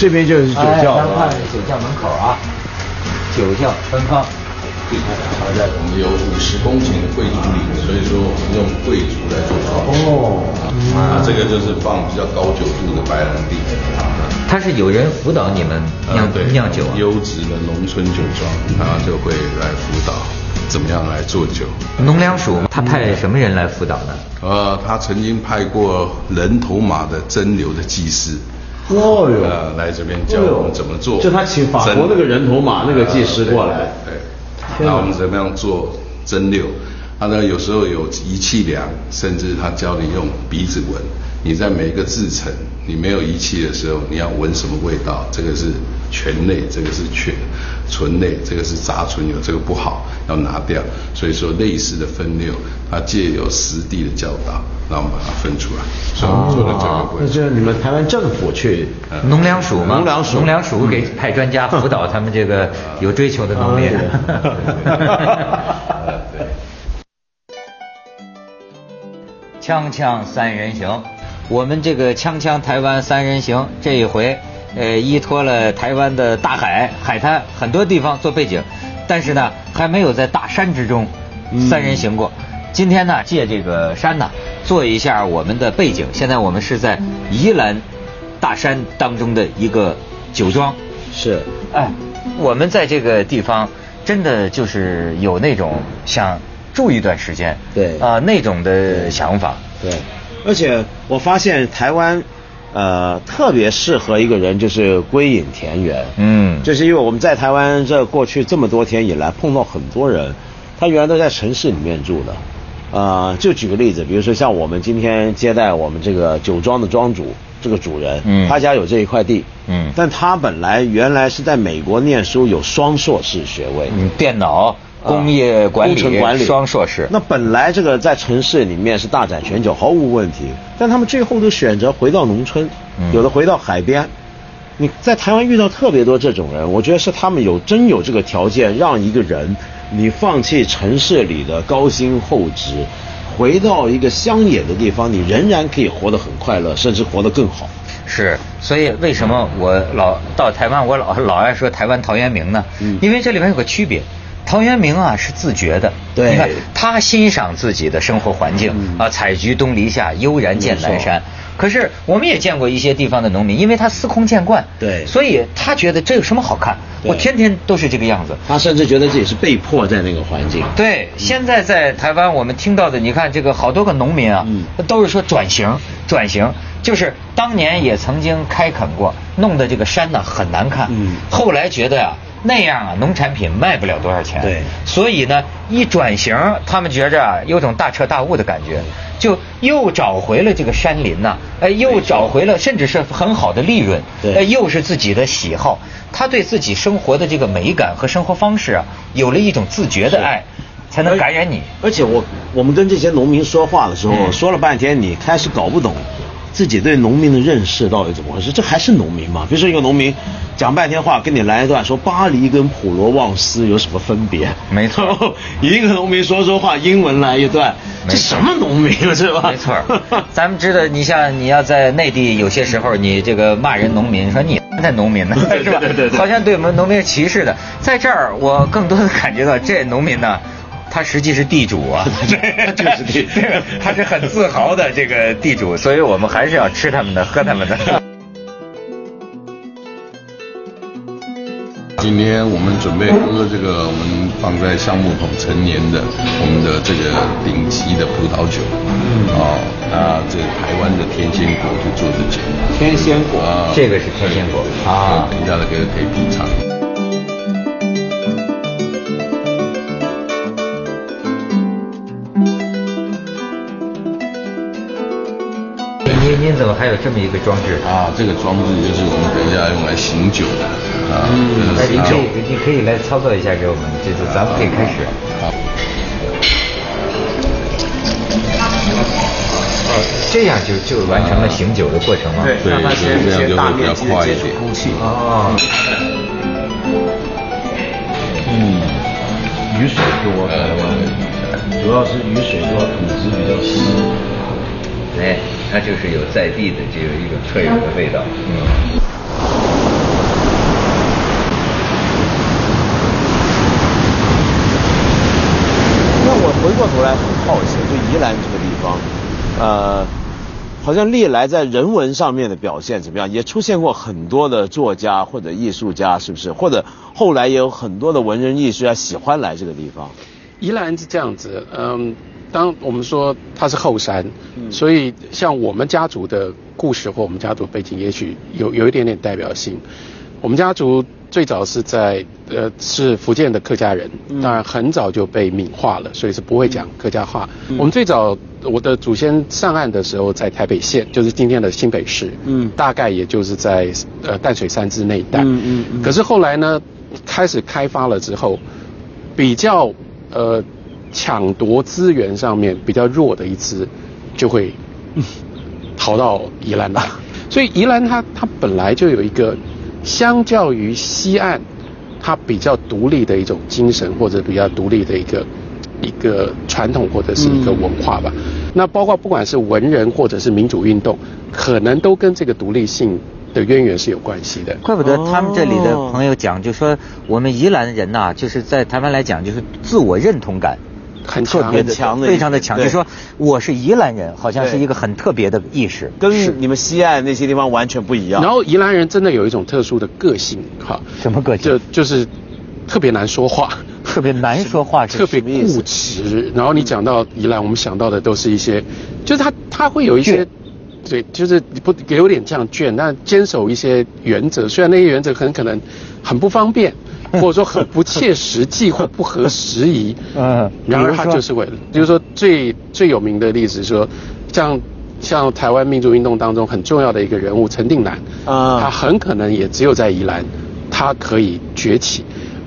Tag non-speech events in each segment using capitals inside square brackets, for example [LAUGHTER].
这边就是酒窖。咱看酒窖门口啊，酒窖芬芳。好的，我们有五十公顷的贵族林，所以说我们用贵族来做装饰。哦，啊，这个就是放比较高酒度的白兰地。他是有人辅导你们酿酿酒，啊优质的农村酒庄，他就会来辅导怎么样来做酒。农粮署他派什么人来辅导呢？呃，他曾经派过人头马的蒸馏的技师。哦哟，呃，来这边教我们怎么做。就他请法国那个人头马那个技师过来。对。那我们怎么样做蒸馏？他呢有时候有仪器量，甚至他教你用鼻子闻。你在每一个制成，你没有仪器的时候，你要闻什么味道？这个是醛类，这个是醛醇类，这个是杂醇油，这个不好，要拿掉。所以说类似的分六，它借由实地的教导，让我们把它分出来。所以我们做的这个过程。那就是你们台湾政府去农粮署吗？农粮署，农粮署给派专家辅导他们这个 [LAUGHS] 有追求的农民。[LAUGHS] [LAUGHS] 锵锵三人行。我们这个锵锵台湾三人行这一回，呃，依托了台湾的大海海滩很多地方做背景，但是呢，还没有在大山之中三人行过。今天呢，借这个山呢，做一下我们的背景。现在我们是在宜兰大山当中的一个酒庄。是，哎，我们在这个地方真的就是有那种想住一段时间，对，啊，那种的想法，对。而且我发现台湾，呃，特别适合一个人就是归隐田园。嗯，就是因为我们在台湾这过去这么多天以来碰到很多人，他原来都在城市里面住的。呃，就举个例子，比如说像我们今天接待我们这个酒庄的庄主，这个主人，嗯，他家有这一块地，嗯，但他本来原来是在美国念书，有双硕士学位，嗯，电脑。工业管理管理双硕士，那本来这个在城市里面是大展拳脚，毫无问题。但他们最后都选择回到农村，有的回到海边。你在台湾遇到特别多这种人，我觉得是他们有真有这个条件，让一个人你放弃城市里的高薪厚职，回到一个乡野的地方，你仍然可以活得很快乐，甚至活得更好。是，所以为什么我老到台湾，我老老爱说台湾陶渊明呢？嗯，因为这里面有个区别。陶渊明啊是自觉的，你看他欣赏自己的生活环境啊，采菊东篱下，悠然见南山。可是我们也见过一些地方的农民，因为他司空见惯，对，所以他觉得这有什么好看？我天天都是这个样子。他甚至觉得自己是被迫在那个环境。对，现在在台湾我们听到的，你看这个好多个农民啊，都是说转型，转型，就是当年也曾经开垦过，弄得这个山呢很难看，后来觉得呀。那样啊，农产品卖不了多少钱。对，所以呢，一转型，他们觉着啊，有种大彻大悟的感觉，就又找回了这个山林呐，哎，又找回了，甚至是很好的利润，哎，又是自己的喜好，他对自己生活的这个美感和生活方式啊，有了一种自觉的爱，才能感染你。而且我我们跟这些农民说话的时候，说了半天，你开始搞不懂。自己对农民的认识到底怎么回事？这还是农民吗？比如说一个农民讲半天话，跟你来一段说巴黎跟普罗旺斯有什么分别？没错，[LAUGHS] 一个农民说说话英文来一段，这什么农民是吧？没错，咱们知道，你像你要在内地，有些时候你这个骂人农民，说你那农民呢，[LAUGHS] 是吧？对对对，好像对我们农民是歧视的。在这儿，我更多的感觉到这农民呢。他实际是地主啊，[LAUGHS] 就是地，[LAUGHS] 他是很自豪的这个地主，所以我们还是要吃他们的，喝他们的。[LAUGHS] 今天我们准备喝这个，我们放在橡木桶陈年的我们的这个顶级的葡萄酒，哦，那，这台湾的天仙果就做的酒，天仙果，这个是天仙果。啊，等一下可以可以品尝。您怎么还有这么一个装置啊？这个装置就是我们等一下用来醒酒的啊。嗯，你可以你可以来操作一下给我们，这次咱们可以开始。好。哦，这样就就完成了醒酒的过程吗？对，让它先先大面积接触空气。哦。嗯，雨水多，台湾主要是雨水多，土质比较湿。哎，它就是有在地的，就有一种特有的味道。嗯。那我回过头来很好奇，就宜兰这个地方，呃，好像历来在人文上面的表现怎么样？也出现过很多的作家或者艺术家，是不是？或者后来也有很多的文人艺术家喜欢来这个地方。宜兰是这样子，嗯。当我们说它是后山，所以像我们家族的故事或我们家族背景，也许有有一点点代表性。我们家族最早是在呃是福建的客家人，当然很早就被闽化了，所以是不会讲客家话。我们最早我的祖先上岸的时候在台北县，就是今天的新北市，嗯，大概也就是在呃淡水山之那一带，嗯嗯。可是后来呢，开始开发了之后，比较。呃，抢夺资源上面比较弱的一支，就会逃到宜兰了。[LAUGHS] 所以宜兰它它本来就有一个，相较于西岸，它比较独立的一种精神，或者比较独立的一个一个传统或者是一个文化吧。那包括不管是文人或者是民主运动，可能都跟这个独立性。的渊源是有关系的，怪不得他们这里的朋友讲，就说我们宜兰人呐，就是在台湾来讲，就是自我认同感很强，很强的，非常的强。就说我是宜兰人，好像是一个很特别的意识，跟你们西岸那些地方完全不一样。然后宜兰人真的有一种特殊的个性，哈，什么个性？就就是特别难说话，特别难说话，特别固执。然后你讲到宜兰，我们想到的都是一些，就是他他会有一些。对，就是不有点这样倦，但坚守一些原则，虽然那些原则很可能很不方便，[LAUGHS] 或者说很不切实际或不合时宜。嗯，然而他就是为了，比如说最最有名的例子说，像像台湾民主运动当中很重要的一个人物陈定南，啊，他很可能也只有在宜兰，他可以崛起。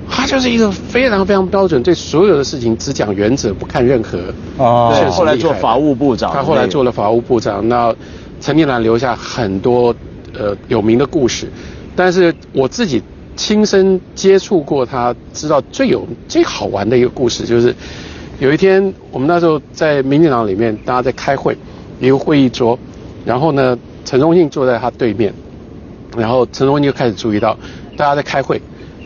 他就是一个非常非常标准，对所有的事情只讲原则，不看任何。哦，后来做法务部长，他后来做了法务部长，那。陈定南留下很多呃有名的故事，但是我自己亲身接触过他，知道最有最好玩的一个故事，就是有一天我们那时候在民进党里面，大家在开会，一个会议桌，然后呢，陈忠信坐在他对面，然后陈忠信就开始注意到大家在开会，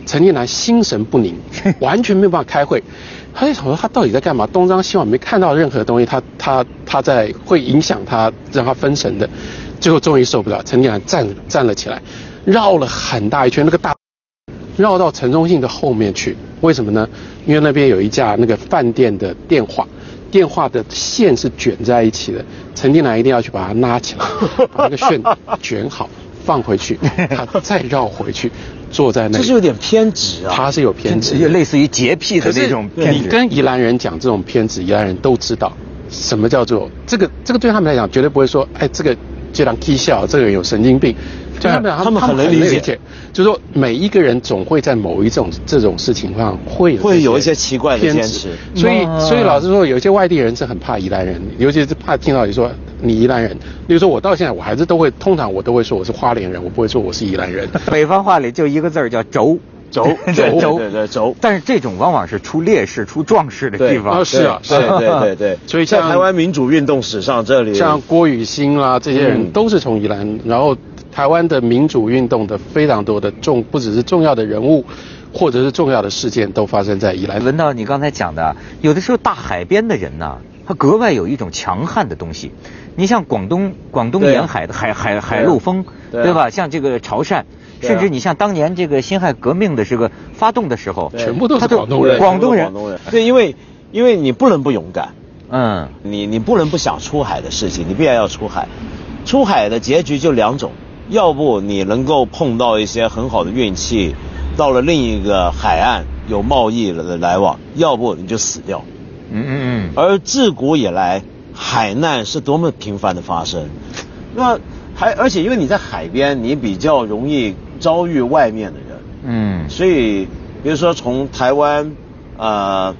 陈定南心神不宁，[LAUGHS] 完全没有办法开会。他就想说他到底在干嘛？东张西望，没看到任何东西。他他他在会影响他，让他分神的。最后终于受不了，陈定南站站了起来，绕了很大一圈，那个大绕到城中信的后面去。为什么呢？因为那边有一架那个饭店的电话，电话的线是卷在一起的。陈定南一定要去把它拉起来，[LAUGHS] 把那个线卷好，放回去，他再绕回去。坐在那，这是有点偏执啊。他是有偏执，类似于洁癖的那种偏执。你跟宜兰人讲这种偏执，宜兰人都知道什么叫做这个。这个对他们来讲，绝对不会说，哎，这个就当踢笑，这个人有神经病。对他们，他们很能理解。就是说，每一个人总会在某一种这种事情上会会有一些奇怪的偏执。所以，所以老实说，有一些外地人是很怕宜兰人，尤其是怕听到你说。你宜兰人，比如说我到现在我还是都会，通常我都会说我是花莲人，我不会说我是宜兰人。[LAUGHS] 北方话里就一个字儿叫轴，轴，[LAUGHS] 轴，对对轴。但是这种往往是出烈士、出壮士的地方。是啊，是对对对。所以像台湾民主运动史上这里，像郭雨欣啦这些人都是从宜兰，然后台湾的民主运动的非常多的重，不只是重要的人物，或者是重要的事件都发生在宜兰。闻到你刚才讲的，有的时候大海边的人呢，他格外有一种强悍的东西。你像广东广东沿海的海海海陆丰，对吧？像这个潮汕，甚至你像当年这个辛亥革命的这个发动的时候，全部都是广东人。广东人，对，因为因为你不能不勇敢，嗯，你你不能不想出海的事情，你必然要出海。出海的结局就两种，要不你能够碰到一些很好的运气，到了另一个海岸有贸易的来往，要不你就死掉。嗯嗯嗯。而自古以来。海难是多么频繁的发生，那还而且因为你在海边，你比较容易遭遇外面的人，嗯，所以比如说从台湾、呃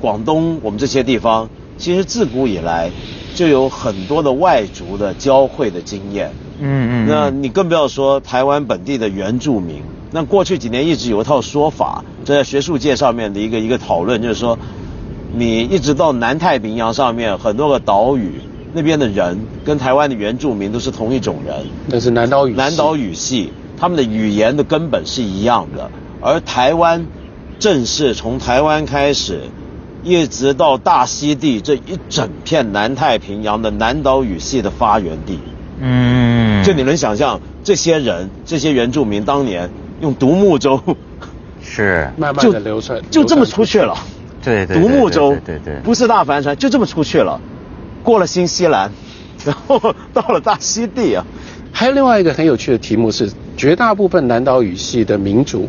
广东我们这些地方，其实自古以来就有很多的外族的交汇的经验，嗯嗯，那你更不要说台湾本地的原住民，那过去几年一直有一套说法，在学术界上面的一个一个讨论，就是说。你一直到南太平洋上面很多个岛屿那边的人，跟台湾的原住民都是同一种人。那是南岛语南岛语系，他们的语言的根本是一样的。而台湾正是从台湾开始，一直到大溪地这一整片南太平洋的南岛语系的发源地。嗯，就你能想象这些人这些原住民当年用独木舟，是 [LAUGHS] 慢慢的流传，就这么出去了。对对，独木舟，对对，不是大帆船，就这么出去了，过了新西兰，[LAUGHS] 然后到了大溪地啊。还有另外一个很有趣的题目是，绝大部分南岛语系的民族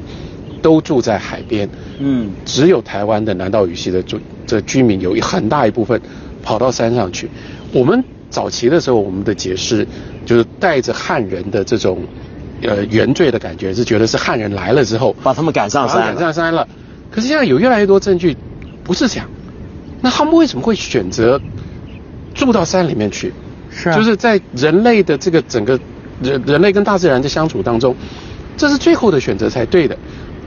都住在海边，嗯，只有台湾的南岛语系的住这居民有一很大一部分跑到山上去。我们早期的时候，我们的解释就是带着汉人的这种呃原罪的感觉，是觉得是汉人来了之后把他们赶上山，赶上山了。可是现在有越来越多证据。不是这样，那他们为什么会选择住到山里面去？是，就是在人类的这个整个人人类跟大自然的相处当中，这是最后的选择才对的。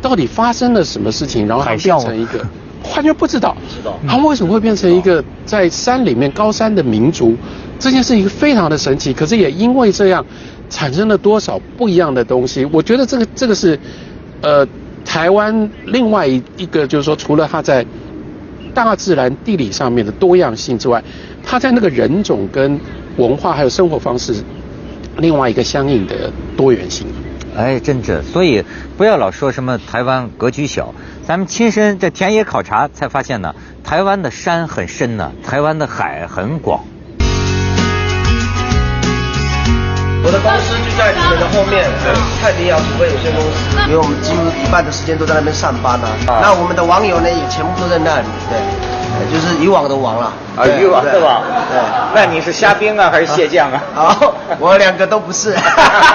到底发生了什么事情，然后还变成一个完全不知道。知道他们为什么会变成一个在山里面高山的民族？这件事情非常的神奇。可是也因为这样，产生了多少不一样的东西？我觉得这个这个是呃台湾另外一一个就是说，除了它在大自然地理上面的多样性之外，它在那个人种跟文化还有生活方式，另外一个相应的多元性。哎，真是，所以不要老说什么台湾格局小，咱们亲身在田野考察才发现呢，台湾的山很深呢，台湾的海很广。我的公司就在你们的后面，太平洋股份有限公司，因为我们几乎一半的时间都在那边上班啊。那我们的网友呢，也全部都在那里，对。就是渔网的网了啊，渔网的网。对，那你是虾兵啊，[LAUGHS] 还是蟹将啊？好，我两个都不是，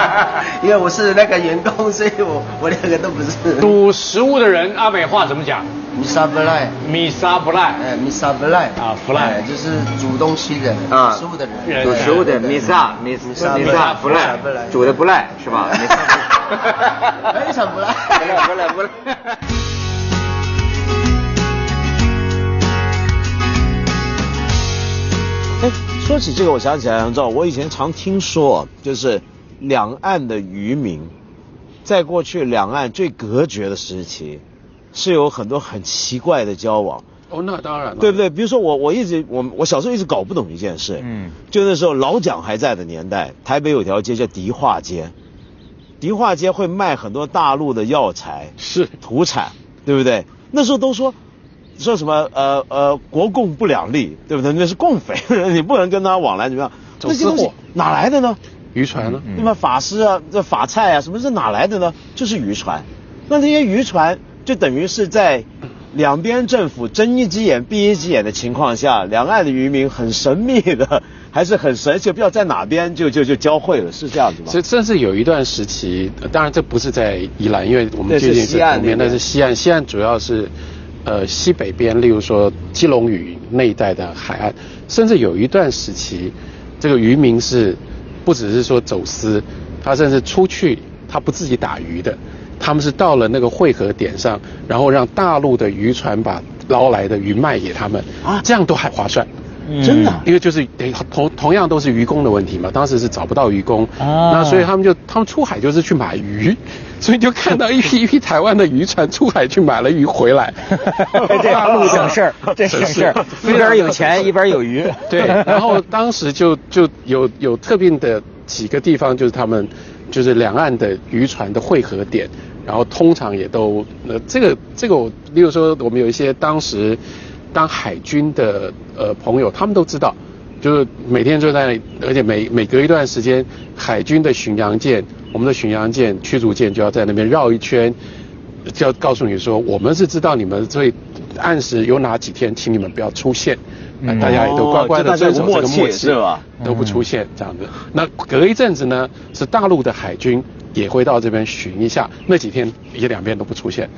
[LAUGHS] 因为我是那个员工，所以我我两个都不是。煮食物的人，阿美话怎么讲？米沙不赖。米沙不赖。哎，米沙不赖。啊，不赖，就是煮东西的，啊食物的人。煮食物的米沙，米沙米沙不赖，煮的不赖是吧？[LAUGHS] 非常不赖，不赖不赖。说起这个，我想起来，杨照，我以前常听说，就是两岸的渔民，在过去两岸最隔绝的时期，是有很多很奇怪的交往。哦，那当然了，对不对？比如说我，我一直我我小时候一直搞不懂一件事，嗯，就那时候老蒋还在的年代，台北有条街叫迪化街，迪化街会卖很多大陆的药材，是土产，对不对？那时候都说。说什么呃呃国共不两立，对不对？那是共匪，[LAUGHS] 你不能跟他往来怎么样？这些东西哪来的呢？渔船呢？那么法师啊，这法菜啊，什么是哪来的呢？就是渔船。那这些渔船就等于是在两边政府睁一只眼闭一只眼的情况下，两岸的渔民很神秘的，[LAUGHS] 还是很神奇，不知道在哪边就就就交汇了，是这样子吗？所以甚至有一段时期，当然这不是在宜兰，因为我们最近是东边，但是西岸，西岸主要是。呃，西北边，例如说基隆屿那一带的海岸，甚至有一段时期，这个渔民是不只是说走私，他甚至出去，他不自己打鱼的，他们是到了那个汇合点上，然后让大陆的渔船把捞来的鱼卖给他们，啊，这样都还划算。真的，因为就是得同同样都是渔工的问题嘛，当时是找不到渔工，那所以他们就他们出海就是去买鱼，[LAUGHS] 所以就看到一批 [LAUGHS] 一批台湾的渔船出海去买了鱼回来，[LAUGHS] 大陆省事儿，这省事儿，一边有钱一边有鱼。对，然后当时就就有有特定的几个地方，就是他们就是两岸的渔船的汇合点，然后通常也都呃这个这个我，例如说我们有一些当时。当海军的呃朋友，他们都知道，就是每天就在，而且每每隔一段时间，海军的巡洋舰，我们的巡洋舰、驱逐舰就要在那边绕一圈，就要告诉你说，我们是知道你们最按时有哪几天，请你们不要出现，大家也都乖乖的遵守这个默契，都不出现这样子。那隔一阵子呢，是大陆的海军也会到这边巡一下，那几天也两边都不出现。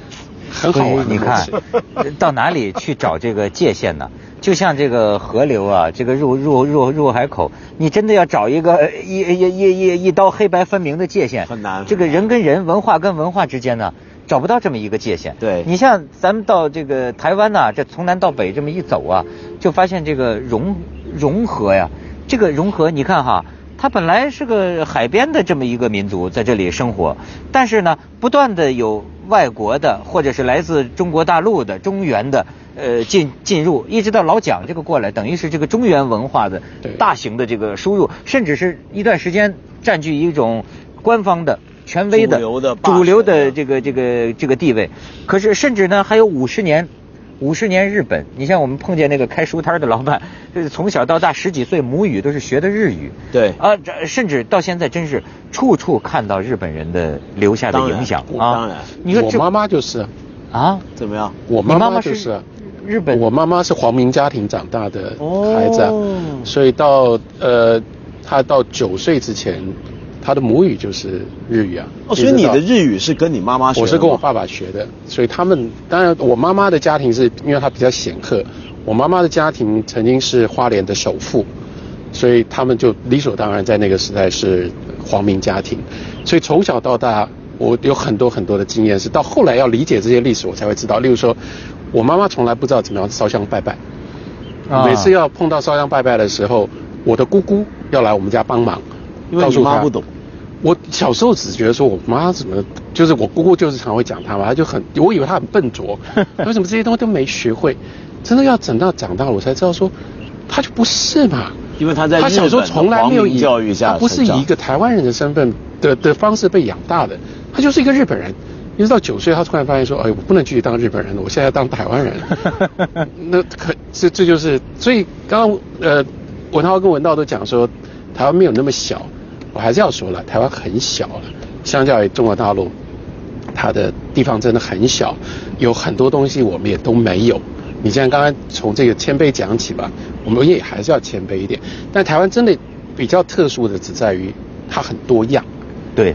很好玩，你看，[LAUGHS] 到哪里去找这个界限呢？就像这个河流啊，这个入入入入海口，你真的要找一个一一一一一刀黑白分明的界限，很难。这个人跟人，文化跟文化之间呢，找不到这么一个界限。对，你像咱们到这个台湾呐，这从南到北这么一走啊，就发现这个融融合呀，这个融合，你看哈。它本来是个海边的这么一个民族在这里生活，但是呢，不断的有外国的或者是来自中国大陆的中原的呃进进入，一直到老蒋这个过来，等于是这个中原文化的大型的这个输入，甚至是一段时间占据一种官方的。权威的主流的这个这个这个地位，可是甚至呢还有五十年，五十年日本。你像我们碰见那个开书摊的老板，就是从小到大十几岁母语都是学的日语。对啊，这甚至到现在真是处处看到日本人的留下的影响啊。当然，你说我妈妈就是啊，怎么样？我妈妈就是日本，我妈妈是皇民家庭长大的孩子，所以到呃，她到九岁之前。他的母语就是日语啊，哦，所以你的日语是跟你妈妈学的？我是跟我爸爸学的，所以他们当然，我妈妈的家庭是因为她比较显赫，我妈妈的家庭曾经是花莲的首富，所以他们就理所当然在那个时代是皇民家庭，所以从小到大我有很多很多的经验，是到后来要理解这些历史我才会知道。例如说，我妈妈从来不知道怎么样烧香拜拜，每次要碰到烧香拜拜的时候，我的姑姑要来我们家帮忙，因为你妈不懂。我小时候只觉得说，我妈怎么就是我姑姑就是常会讲她嘛，她就很，我以为她很笨拙，[LAUGHS] 为什么这些东西都没学会？真的要等到长大了，我才知道说，她就不是嘛，因为她在她小时候从来没有以教育下，不是以一个台湾人的身份的的方式被养大的，她就是一个日本人，一直到九岁，她突然发现说，哎，我不能继续当日本人了，我现在要当台湾人。[LAUGHS] 那可这这就是，所以刚刚呃，文涛跟文道都讲说，台湾没有那么小。我还是要说了，台湾很小了，相较于中国大陆，它的地方真的很小，有很多东西我们也都没有。你像刚刚从这个谦卑讲起吧，我们也还是要谦卑一点。但台湾真的比较特殊的，只在于它很多样。对，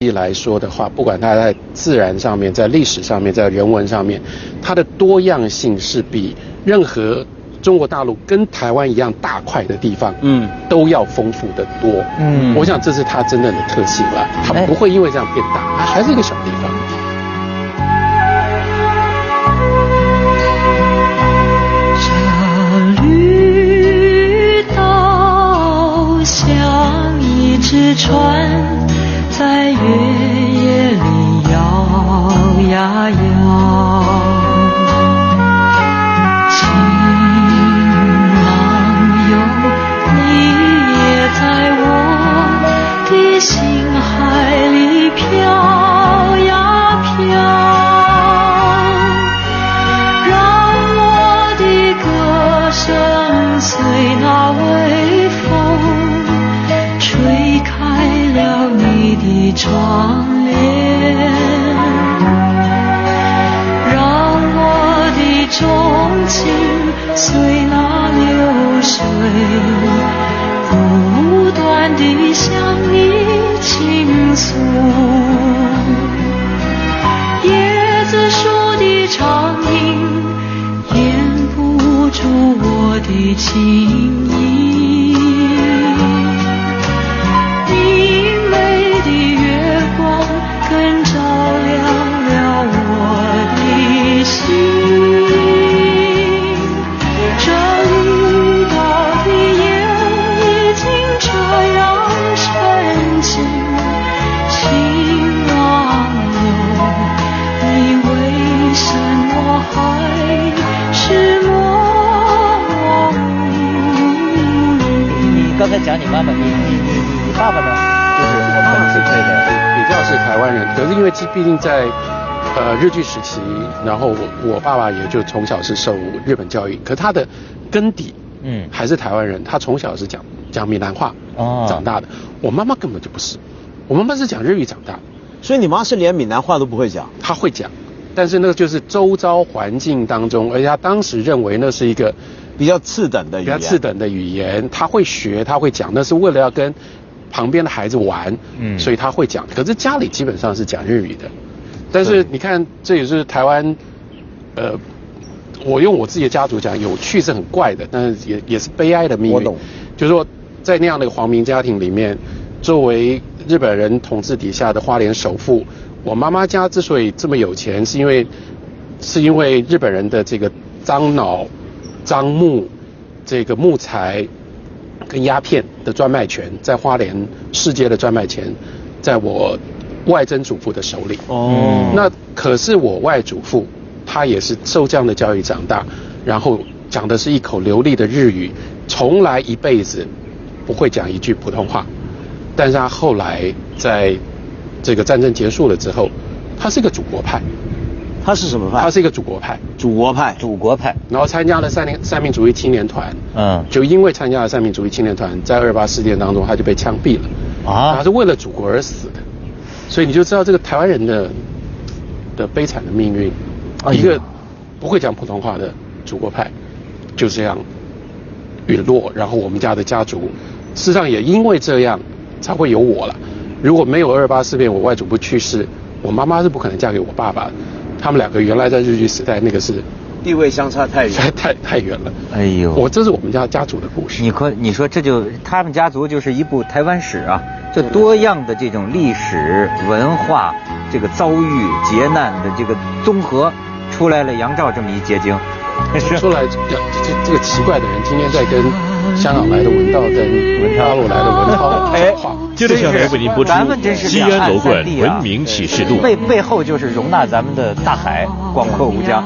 一来说的话，不管它在自然上面、在历史上面、在人文上面，它的多样性是比任何。中国大陆跟台湾一样大块的地方，嗯，都要丰富的多，嗯，我想这是它真正的特性了，它不会因为这样变大，它还是一个小地方。窗帘，让我的钟情随那流水不断的向你倾诉。椰子树的长影掩不住我的情意。讲你妈妈，你你你你爸爸呢？就是我妈妈是这个，比较是台湾人，可是因为毕竟在呃日据时期，然后我我爸爸也就从小是受日本教育，可他的根底嗯还是台湾人，他从小是讲讲闽南话哦长大的。我妈妈根本就不是，我妈妈是讲日语长大的，所以你妈是连闽南话都不会讲？她会讲，但是那个就是周遭环境当中，而且她当时认为那是一个。比较次等的语言，比较次等的语言，他会学，他会讲，那是为了要跟旁边的孩子玩，嗯，所以他会讲。可是家里基本上是讲日语的，但是你看，这也是台湾，呃，我用我自己的家族讲，有趣是很怪的，但是也也是悲哀的命运。我懂，就是说，在那样的一个皇民家庭里面，作为日本人统治底下的花莲首富，我妈妈家之所以这么有钱，是因为是因为日本人的这个樟脑。樟木，这个木材跟鸦片的专卖权，在花莲世界的专卖权，在我外曾祖父的手里。哦，那可是我外祖父，他也是受这样的教育长大，然后讲的是一口流利的日语，从来一辈子不会讲一句普通话。但是他后来在这个战争结束了之后，他是一个祖国派。他是什么派？他是一个祖国派。祖国派，祖国派。然后参加了三年三民主义青年团。嗯。就因为参加了三民主义青年团，在二八事件当中，他就被枪毙了。啊。他是为了祖国而死的，所以你就知道这个台湾人的的悲惨的命运。啊。一个不会讲普通话的祖国派，就这样陨落。然后我们家的家族，事实上也因为这样。才会有我了。如果没有二八事变，我外祖父去世，我妈妈是不可能嫁给我爸爸。他们两个原来在日据时代，那个是地位相差太远，太太远了。哎呦，我这是我们家家族的故事。你可你说这就他们家族就是一部台湾史啊，就多样的这种历史文化，这个遭遇劫难的这个综合，出来了杨照这么一结晶。[LAUGHS] 出来这这这个奇怪的人，今天在跟。香港来的文道跟大陆来的文涛，[LAUGHS] 哎，接着下来为您播出《西安楼冠文明启示录》，背背后就是容纳咱们的大海，广阔无疆。